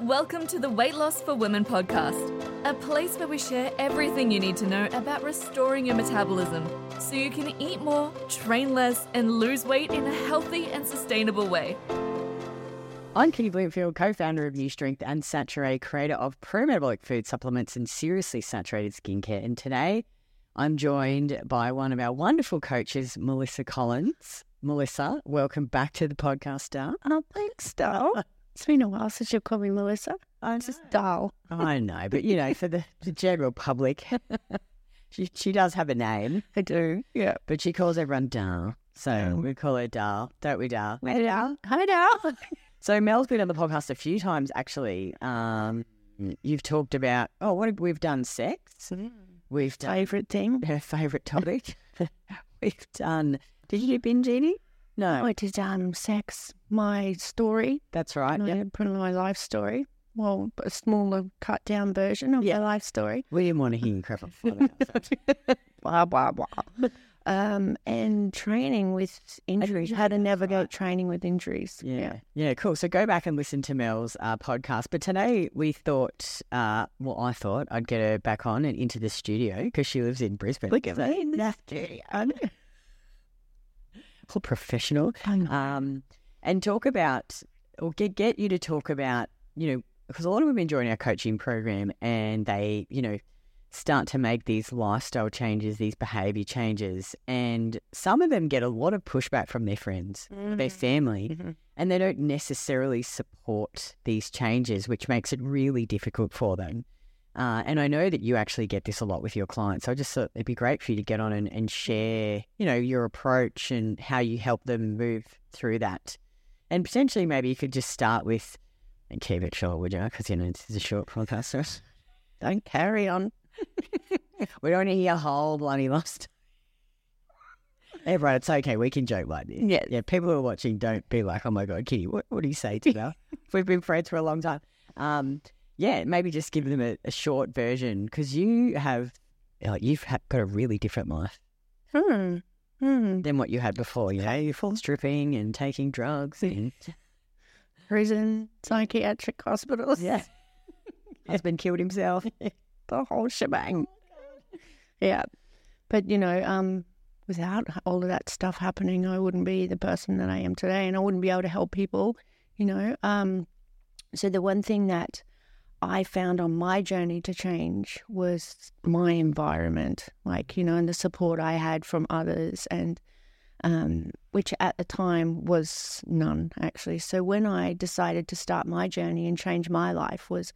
Welcome to the Weight Loss for Women podcast, a place where we share everything you need to know about restoring your metabolism so you can eat more, train less, and lose weight in a healthy and sustainable way. I'm Kitty Blomfield, co-founder of New Strength and Saturée, creator of pro-metabolic food supplements and seriously saturated skincare. And today I'm joined by one of our wonderful coaches, Melissa Collins. Melissa, welcome back to the podcast, Star. Oh, thanks, Dal. It's been a while since you've called me Melissa. I'm just Dal. I know, but you know, for the, the general public, she she does have a name, I do. Yeah. but she calls everyone Dar. So we call her Dar, don't we, Dar? Hi, Dal. Hi, Dal. So Mel's been on the podcast a few times, actually. Um, you've talked about oh, what have, we've done sex. We've done Favorite thing? her favourite topic. we've done. Did you do binge eating? No, I did um, sex, my story. that's right. I Yep. did put in my life story. Well, a smaller, cut down version of Yeah. my life story. We didn't want to hear you crap blah, blah, blah. Um, and training with injuries. How to navigate training with injuries. Yeah. yeah, cool. So go back and listen to Mel's uh, podcast. But today we thought, uh, well, I thought I'd get her back on and into the studio because she lives in Brisbane. Look at me in the studio. All professional. Um, and talk about or get get you to talk about you know because a lot of women join our coaching program and they you know start to make these lifestyle changes, these behavior changes, and some of them get a lot of pushback from their friends, their family, Mhm. and they don't necessarily support these changes, which makes it really difficult for them. Uh, and I know that you actually get this a lot with your clients. So I just thought it'd be great for you to get on and, and share, you know, your approach and how you help them move through that. And potentially maybe you could just start with, and keep it short, would you? Because, you know, this is a short podcast. So Don't carry on. we don't want to hear a whole bloody lost. Everyone, it's okay. We can joke like this. Yeah. Yeah, people who are watching don't be like, oh my God, Kitty, what, what do you say to that? We've been friends for a long time. Um, yeah, maybe just give them a, a short version because you have, you've got a really different life Hmm. Hmm. than what you had before. You know, you're full stripping and taking drugs. And, Prison, psychiatric hospitals. yeah. Husband killed himself. the whole shebang. Yeah. But, you know, um, without all of that stuff happening, I wouldn't be the person that I am today and I wouldn't be able to help people, you know. Um, so the one thing that I found on my journey to change was my environment, like, you know, and the support I had from others and um, which at the time was none actually. So when I decided to start my journey and change my life was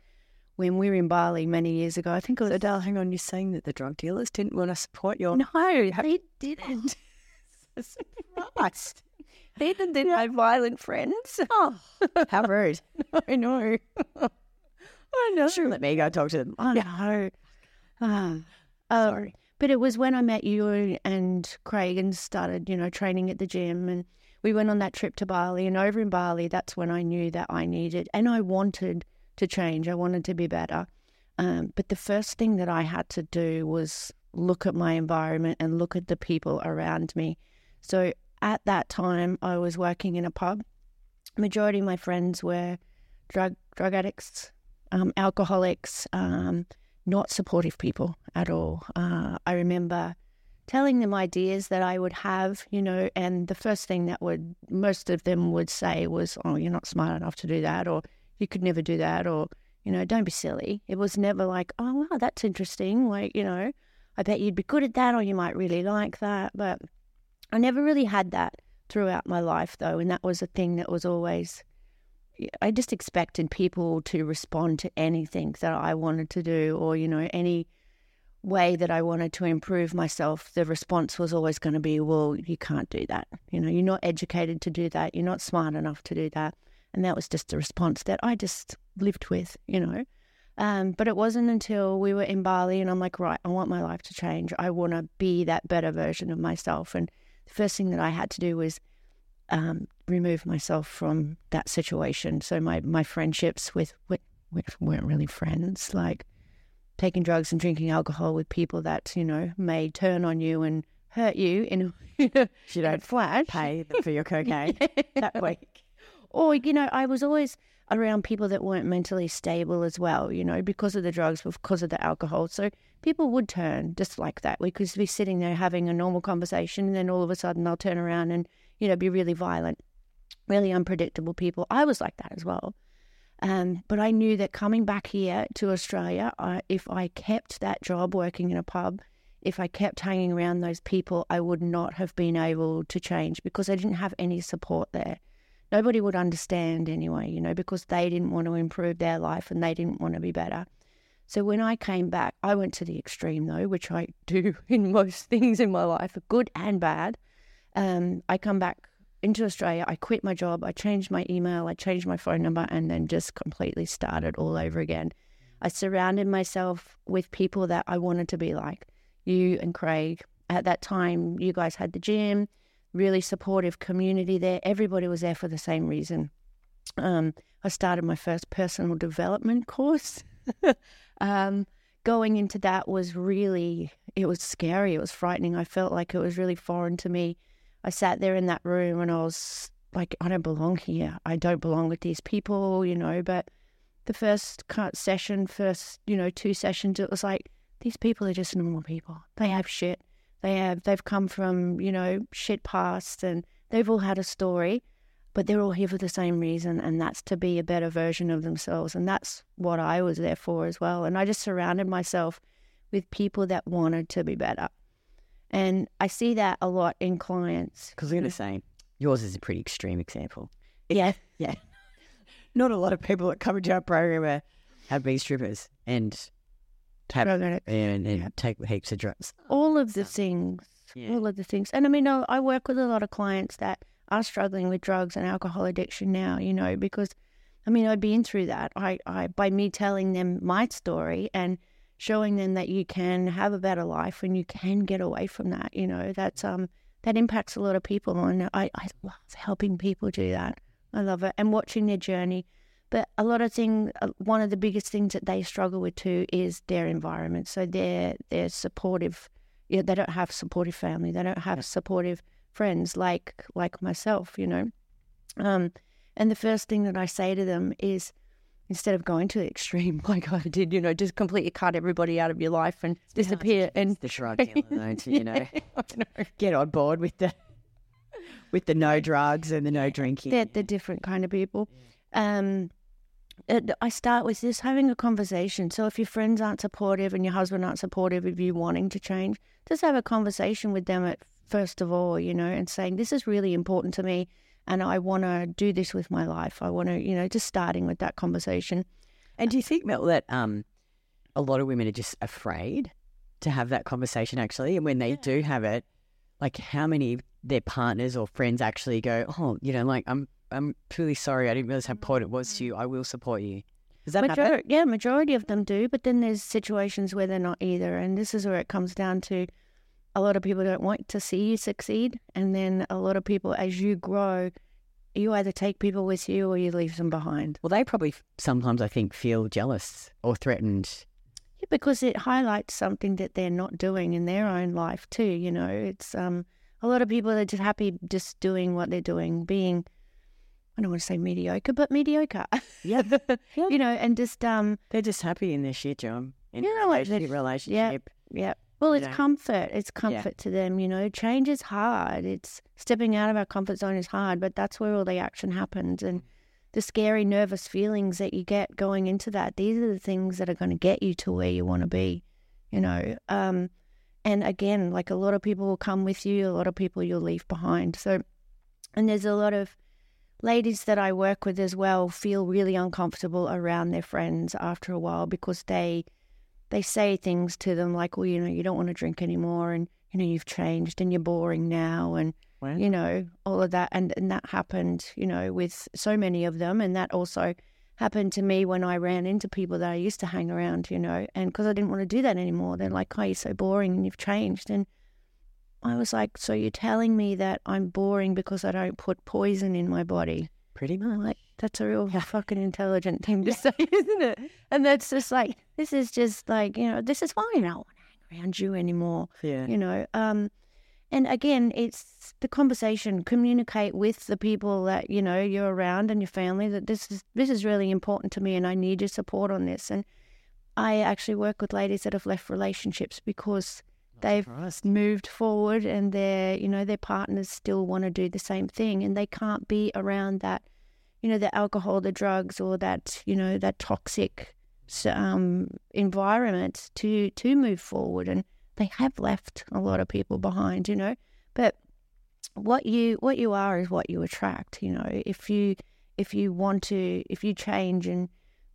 when we were in Bali many years ago. I think it was Adele, hang on, you're saying that the drug dealers didn't want to support your. no, they didn't. Surprised. They didn't have violent friends. Oh, how rude. I know. I know. Sure, let me go talk to them. I know. Ah, um, But it was when I met you and Craig and started, you know, training at the gym. And we went on that trip to Bali. And over in Bali, that's when I knew that I needed and I wanted to change. I wanted to be better. Um, but the first thing that I had to do was look at my environment and look at the people around me. So at that time, I was working in a pub. Majority of my friends were drug drug addicts, um, alcoholics, um, not supportive people at all. Uh, I remember telling them ideas that I would have, you know, and the first thing that would most of them would say was, "Oh, you're not smart enough to do that," or "You could never do that," or you know, "Don't be silly." It was never like, "Oh, wow, that's interesting." Like, you know, I bet you'd be good at that, or you might really like that. But I never really had that throughout my life, though, and that was a thing that was always I just expected people to respond to anything that I wanted to do, or you know, any way that I wanted to improve myself. The response was always going to be, "Well, you can't do that. You know, you're not educated to do that. You're not smart enough to do that." And that was just the response that I just lived with. You know, um, but it wasn't until we were in Bali, and I'm like, right, I want my life to change. I want to be that better version of myself. And the first thing that I had to do was um, remove myself from that situation. So my, my friendships with, with, with weren't really friends, like taking drugs and drinking alcohol with people that you know may turn on you and hurt you in a, You don't flash. pay for your cocaine that week. Or, you know, I was always around people that weren't mentally stable as well, you know, because of the drugs, because of the alcohol. So people would turn just like that. We could be sitting there having a normal conversation and then all of a sudden they'll turn around and, you know, be really violent, really unpredictable people. I was like that as well. Um, but I knew that coming back here to Australia, I, if I kept that job working in a pub, if I kept hanging around those people, I would not have been able to change because I didn't have any support there. Nobody would understand anyway, you know, because they didn't want to improve their life and they didn't want to be better. So when I came back, I went to the extreme though, which I do in most things in my life, good and bad. Um, I come back into Australia, I quit my job, I changed my email, I changed my phone number, and then just completely started all over again. I surrounded myself with people that I wanted to be like you and Craig. At that time, you guys had the gym, really supportive community there. Everybody was there for the same reason. Um, I started my first personal development course. um, going into that was really, it was scary. It was frightening. I felt like it was really foreign to me I sat there in that room and I was like, I don't belong here. I don't belong with these people, you know. But the first session, first, you know, two sessions, it was like, these people are just normal people. They have shit. They have, they've come from, you know, shit past and they've all had a story, but they're all here for the same reason. And that's to be a better version of themselves. And that's what I was there for as well. And I just surrounded myself with people that wanted to be better. And I see that a lot in clients. Because I'm going to say, yours is a pretty extreme example. Yeah. Yeah. Not a lot of people that come into our program have been strippers and have, and, and yeah. take heaps of drugs. All of the things. Yeah. All of the things. And I mean, I work with a lot of clients that are struggling with drugs and alcohol addiction now, you know, because I mean, I've been through that. I, I by me telling them my story and showing them that you can have a better life and you can get away from that. You know, that's um that impacts a lot of people, and I I love helping people do that. I love it and watching their journey. But a lot of things, uh, one of the biggest things that they struggle with too is their environment. So they're they're supportive. Yeah, they don't have supportive family. They don't have supportive friends like like myself. You know, um, and the first thing that I say to them is instead of going to the extreme like I did, you know, just completely cut everybody out of your life and disappear. And the shrug, though, to, you know, get on board with the with the no drugs and the no drinking. They're, they're different kind of people. Um, I start with this having a conversation. So if your friends aren't supportive and your husband aren't supportive of you wanting to change, just have a conversation with them at first of all, you know, and saying this is really important to me and I want to do this with my life. I want to, you know, just starting with that conversation. And do you think, Mel, that um, a lot of women are just afraid to have that conversation actually? And when they yeah. do have it, like how many their partners or friends actually go, oh, you know, like I'm, I'm truly sorry. I didn't realize how important it was to you. I will support you. Does that Major- happen? Yeah, majority of them do. But then there's situations where they're not either. And this is where it comes down to a lot of people don't want to see you succeed. And then a lot of people, as you grow, you either take people with you or you leave them behind. Well, they probably sometimes, I think, feel jealous or threatened. Yeah, because it highlights something that they're not doing in their own life too. You know, it's um, a lot of people are just happy just doing what they're doing, being I don't want to say mediocre, but mediocre. Yeah. yeah. you know, and just um they're just happy in their shit job. In you know relationship, relationship. Yeah. Yeah. Well, it's comfort. It's comfort yeah. to them, you know. Change is hard. It's stepping out of our comfort zone is hard, but that's where all the action happens. And the scary, nervous feelings that you get going into that, these are the things that are going to get you to where you want to be, you know. Um, and again, like a lot of people will come with you, a lot of people you'll leave behind. So, and there's a lot of ladies that I work with as well feel really uncomfortable around their friends after a while because they they say things to them like, well, you know, you don't want to drink anymore and, you know, you've changed and you're boring now and, wow. you know, all of that. And, and that happened, you know, with so many of them. And that also happened to me when I ran into people that I used to hang around, you know, and because I didn't want to do that anymore. They're like, oh, you're so boring and you've changed. And I was like, so you're telling me that I'm boring because I don't put poison in my body? Pretty much. Like, that's a real fucking intelligent thing to say, isn't it? And that's just like, this is just like, you know, this is why I don't want to hang around you anymore. Yeah. You know, um, and again, it's the conversation. Communicate with the people that you know you're around and your family that this is this is really important to me, and I need your support on this. And I actually work with ladies that have left relationships because they've surprised. moved forward and their you know their partners still want to do the same thing, and they can't be around that you know the alcohol, the drugs, or that you know that toxic um, environment to to move forward and they have left a lot of people behind, you know. But what you what you are is what you attract, you know. If you if you want to if you change and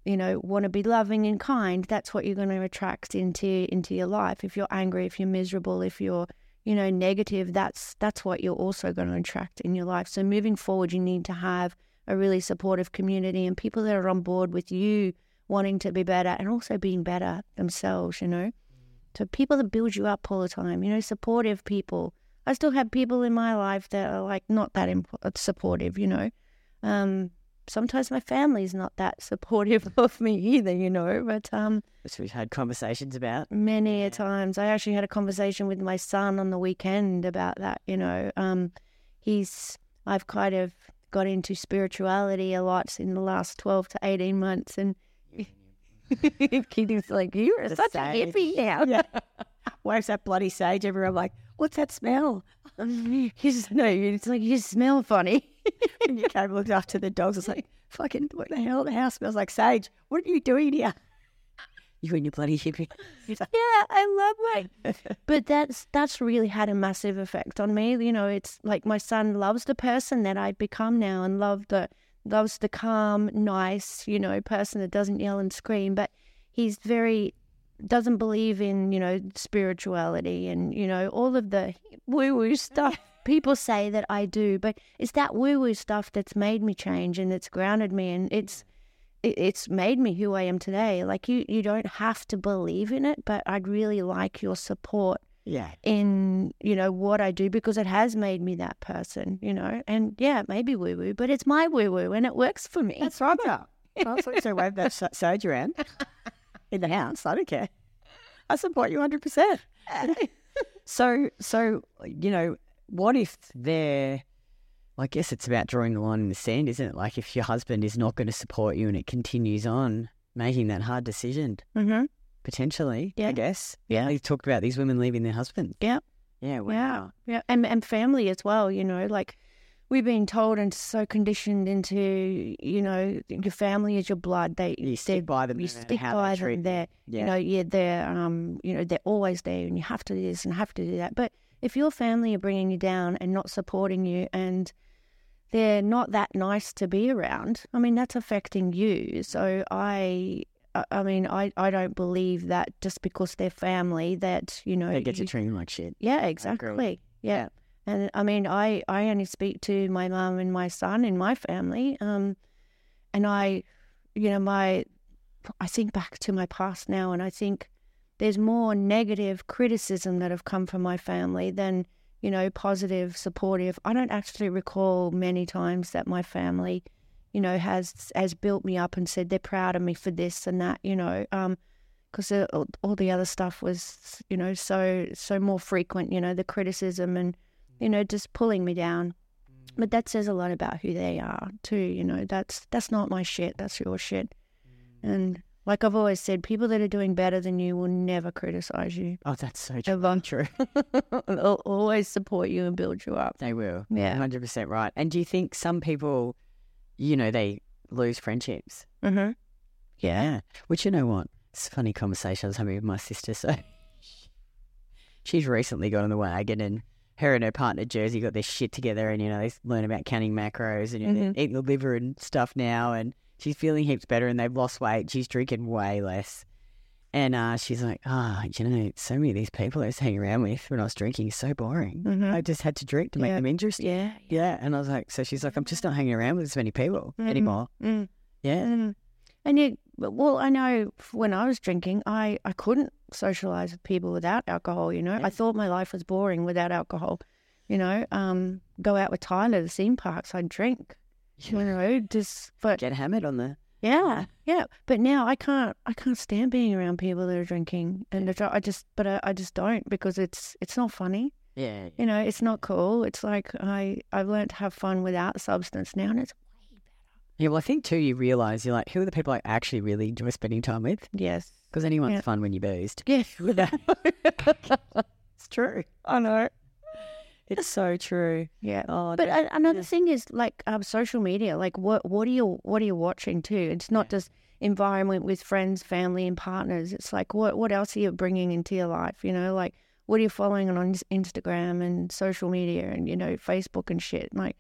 you know want to be loving and kind, that's what you're going to attract into into your life. If you're angry, if you're miserable, if you're you know negative, that's that's what you're also going to attract in your life. So moving forward, you need to have a really supportive community and people that are on board with you wanting to be better and also being better themselves, you know. So people that build you up all the time, you know, supportive people. I still have people in my life that are like not that imp- supportive, you know. Um, sometimes my family's not that supportive of me either, you know. But um, Which we've had conversations about. many a times, I actually had a conversation with my son on the weekend about that. You know, um, he's I've kind of got into spirituality a lot in the last twelve to eighteen months, and he's like, "You're The such sage. a hippie now." Yeah. Where's that bloody sage? Everyone like, what's that smell? He's no, it's like you smell funny. and you came looked after the dogs. It's like, fucking, what the hell? The house smells like sage. What are you doing here? You and your bloody hippie. He's like, yeah, I love it. but that's that's really had a massive effect on me. You know, it's like my son loves the person that I've become now, and love the loves the calm, nice, you know, person that doesn't yell and scream. But he's very doesn't believe in you know spirituality and you know all of the woo woo stuff. People say that I do, but it's that woo woo stuff that's made me change and it's grounded me and it's mm. it's made me who I am today. Like you, you don't have to believe in it, but I'd really like your support yeah. in you know what I do because it has made me that person. You know, and yeah, maybe woo woo, but it's my woo woo and it works for me. That's right, was like, so wave that sage around in the house. I don't care. I support you 100%. so, so, you know, what if they're, I guess it's about drawing the line in the sand, isn't it? Like if your husband is not going to support you and it continues on making that hard decision, mm-hmm. potentially, I guess. Yeah. You talked about these women leaving their husbands. Yeah. Yeah. Wow. Yeah, yeah, and and family as well. You know, like we've been told and so conditioned into, you know, your family is your blood. They You stick by them You stick by them. They're Yeah. you know, yeah, they're um, you know, they're always there, and you have to do this and have to do that. But if your family are bringing you down and not supporting you, and they're not that nice to be around, I mean, that's affecting you. So I. I- mean, I, I don't believe that just because they're family that you know They get to treat them like shit. yeah, exactly. Yeah. Yeah. And I mean, I, I only speak to my mum and my son in my family. Um, and I, you know, my, I think back to my past now and I think there's more negative criticism that have come from my family than, you know, positive, supportive. I don't actually recall many times that my family, you know, has, has built me up and said they're proud of me for this and that, you know, um, because all, all the other stuff was, you know, so so more frequent. You know, the criticism and you know just pulling me down. But that says a lot about who they are too. You know, that's that's not my shit. That's your shit. And like I've always said, people that are doing better than you will never criticize you. Oh, that's so true. Ever. True. They'll always support you and build you up. They will. Yeah. hundred percent right. And do you think some people, you know, they lose friendships? Mm-hmm. Yeah. Which you know what? It's a funny conversation I was having with my sister. So she's recently got on the wagon, and her and her partner Jersey got their shit together, and you know they learn about counting macros and you know, Mhm. eating the liver and stuff now, and she's feeling heaps better, and they've lost weight. She's drinking way less. And uh, she's like, ah, you know, so many of these people I was hanging around with when I was drinking is so boring. Mhm. I just had to drink to make Yeah. them interesting. Yeah. Yeah, and I was like, so she's like, I'm just not hanging around with as many people Mhm. anymore. Mm. Yeah, Mm. And you, well, I know when I was drinking, I, I couldn't socialize with people without alcohol. You know, Yeah. I thought my life was boring without alcohol. You know, um, go out with Tyler to the theme parks, I'd drink. You know, just but get hammered on the. yeah, yeah. But now I can't, I can't stand being around people that are drinking, and I I just, but I, I just don't because it's it's not funny. Yeah. You know, it's not cool. It's like I I've learned to have fun without substance now, and it's way better. Yeah, well, I think too, you realise you're like, who are the people I actually really enjoy spending time with? yes, Because anyone's Yeah. fun when you're boozed. yeah. It's true. I know. It's so true. Yeah. Oh, But a- another thing is like um, social media. Like, what what are you what are you watching too? It's not just environment with friends, family, and partners. It's like what what else are you bringing into your life? You know, like what are you following on Instagram and social media and you know Facebook and shit. Like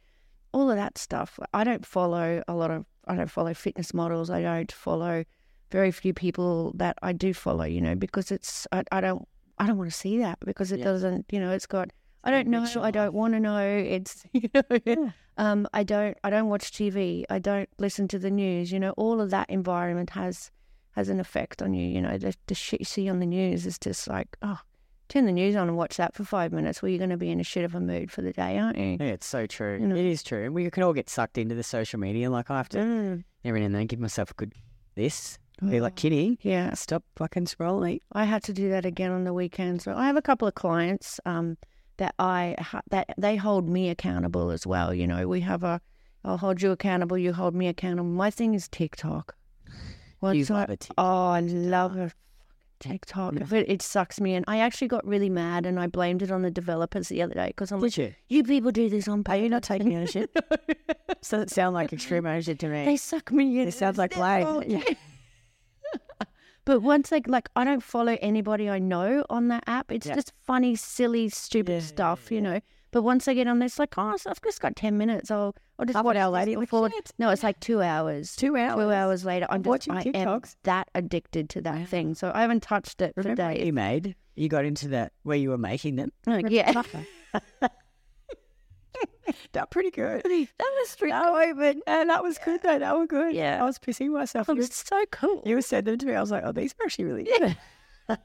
all of that stuff. I don't follow a lot of. I don't follow fitness models. I don't follow very few people that I do follow. You know, because it's I, I don't I don't want to see that because it Yeah. doesn't. You know, it's got. I don't know. I don't want to know. It's you know. Um, I don't. I don't watch TV. I don't listen to the news. You know, all of that environment has has an effect on you. You know, the the shit you see on the news is just like, oh, turn the news on and watch that for five minutes. Well, you're going to be in a shit of a mood for the day, aren't you? Yeah, it's so true. You know. It is true. We can all get sucked into the social media. Like, I have to Mm. every now and then give myself a good this. Be like, Oh. Kitty, Yeah, stop fucking scrolling. I had to do that again on the weekends. So I have a couple of clients um, that I that they hold me accountable as well. You know, we have a I'll hold you accountable, you hold me accountable. My thing is TikTok. Well, You like- a TikTok. Oh, I love a TikTok, Yeah. but it sucks me in. I actually got really mad and I blamed it on the developers the other day because I'm like, you? you people do this on Are you not taking ownership? Doesn't sound like extreme ownership to me. They suck me in. It sounds like blame. Yeah. But once like like I don't follow anybody I know on that app. It's Yeah. just funny, silly, stupid Yeah, stuff, you know. But once I get on there, it's like, oh, so I've just got ten minutes. I'll, I'll just Half an watch hour this later, like, before- shit. No, it's like two hours. Two hours. Two hours later, I'm Of just, watching I am TikToks. that addicted to that thing. So I haven't touched it for Remember what days. you made? You got into that where you were making them. Oh, like, yeah, They're pretty good. that was pretty No, wait, but uh, that was good though. That was good. Yeah. I was pissing myself. You, It's so cool. you said them to me. I was like, oh, these are actually really good.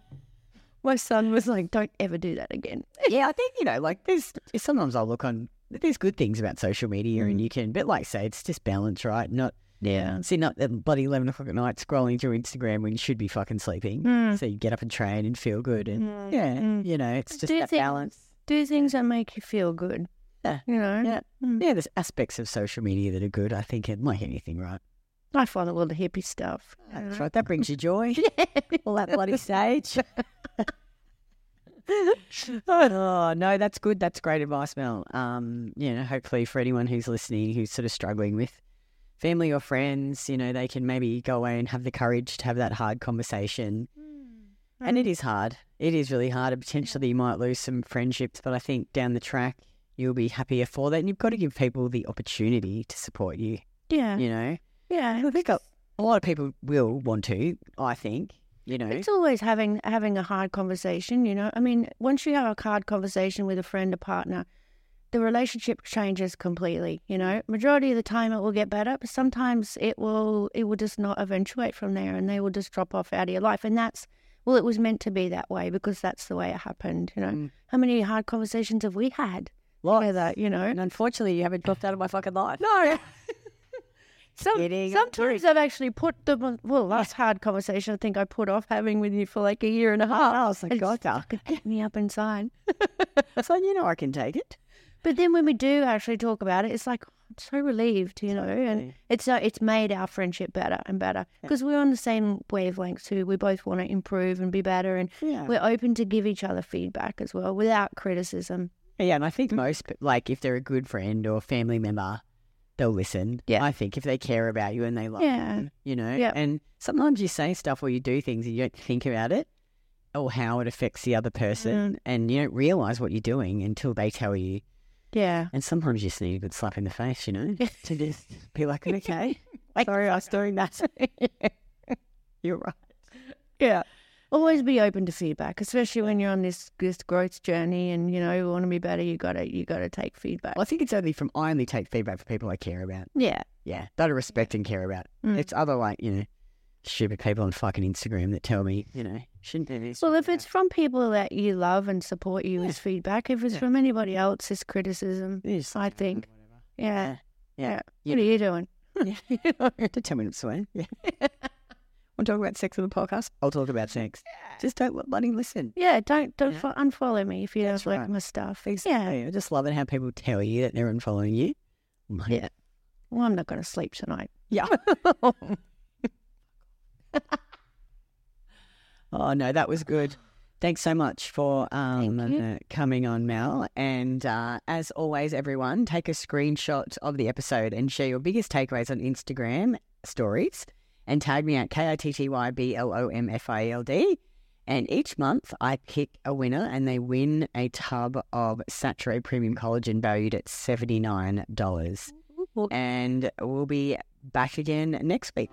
My son was like, "Don't ever do that again." yeah, I think you know, like there's sometimes I'll look on. There's good things about social media, and you can, but like say, it's just balance, right? Not Yeah. see, not at bloody eleven o'clock at night scrolling through Instagram when you should be fucking sleeping. Mm. So you get up and train and feel good, and Mm, yeah, mm. you know, it's just Do that things- balance. Do things that make you feel good. Yeah. You know. Yeah. Mm. Yeah, there's aspects of social media that are good. I think it like anything, right? I follow all the hippie stuff. That's right. That brings you joy. All that bloody sage. oh no, that's good. That's great advice, Mel. Um, you know, hopefully for anyone who's listening who's sort of struggling with family or friends, you know, they can maybe go away and have the courage to have that hard conversation. And it is hard. It is really hard. And potentially you might lose some friendships, but I think down the track you'll be happier for that. And you've got to give people the opportunity to support you. Yeah. You know, Yeah. I think a, a lot of people will want to. I think. You know, It's always having having a hard conversation, you know. I mean, once you have a hard conversation with a friend, a partner, the relationship changes completely. You know, majority of the time it will get better, but sometimes it will it will just not eventuate from there, and they will just drop off out of your life. And that's well, it was meant to be that way because that's the way it happened. You know, Mm. how many hard conversations have we had lots. together? You know, And unfortunately, you haven't dropped out of my fucking life. no. Some, sometimes I've actually put the well, last hard conversation I think I put off having with you for like a year and a half. I was like, God, fucking ate me up inside. so you know I can take it. But then when we do actually talk about it, it's like I'm so relieved, you know, and it's uh, it's made our friendship better and better because we're on the same wavelength too. We both want to improve and be better, and Yeah. we're open to give each other feedback as well without criticism. Yeah, and I think most, like, if they're a good friend or family member, they'll listen. Yeah. I think if they care about you and they love Yeah. you, you know. Yeah. And sometimes you say stuff or you do things and you don't think about it or how it affects the other person, mm. and you don't realize what you're doing until they tell you. Yeah, And sometimes you just need a good slap in the face, you know, to just be like, okay, sorry, I was doing that. You're right. yeah. Always be open to feedback, especially when you're on this this growth journey, and you know you want to be better. You gotta you gotta take feedback. Well, I think it's only from I only take feedback from people I care about. Yeah, Yeah, that I respect and care about. Mm. It's other like you know, stupid people on fucking Instagram that tell me you know shouldn't do this. Well, if it's from people that you love and support you, it's feedback. If it's Yeah. from anybody else, it's criticism. It's- I think. Yeah. yeah, What are you doing? Yeah. To tell me not to swear. Yeah. want to talk about sex on the podcast? I'll talk about sex. Just don't let bloody listen. Yeah, don't don't Yeah. fo- unfollow me if you That's don't like right. my stuff. Exactly. Yeah. I just love it how people tell you that they're unfollowing you. Like, Yeah. Well, I'm not going to sleep tonight. Yeah. oh no, that was good. Thanks so much for um, uh, coming on, Mel. And uh, as always, everyone, take a screenshot of the episode and share your biggest takeaways on Instagram stories and tag me at K I T T Y B L O M F I L D. And each month I pick a winner and they win a tub of Saturée Premium Collagen valued at $79. And we'll be back again next week.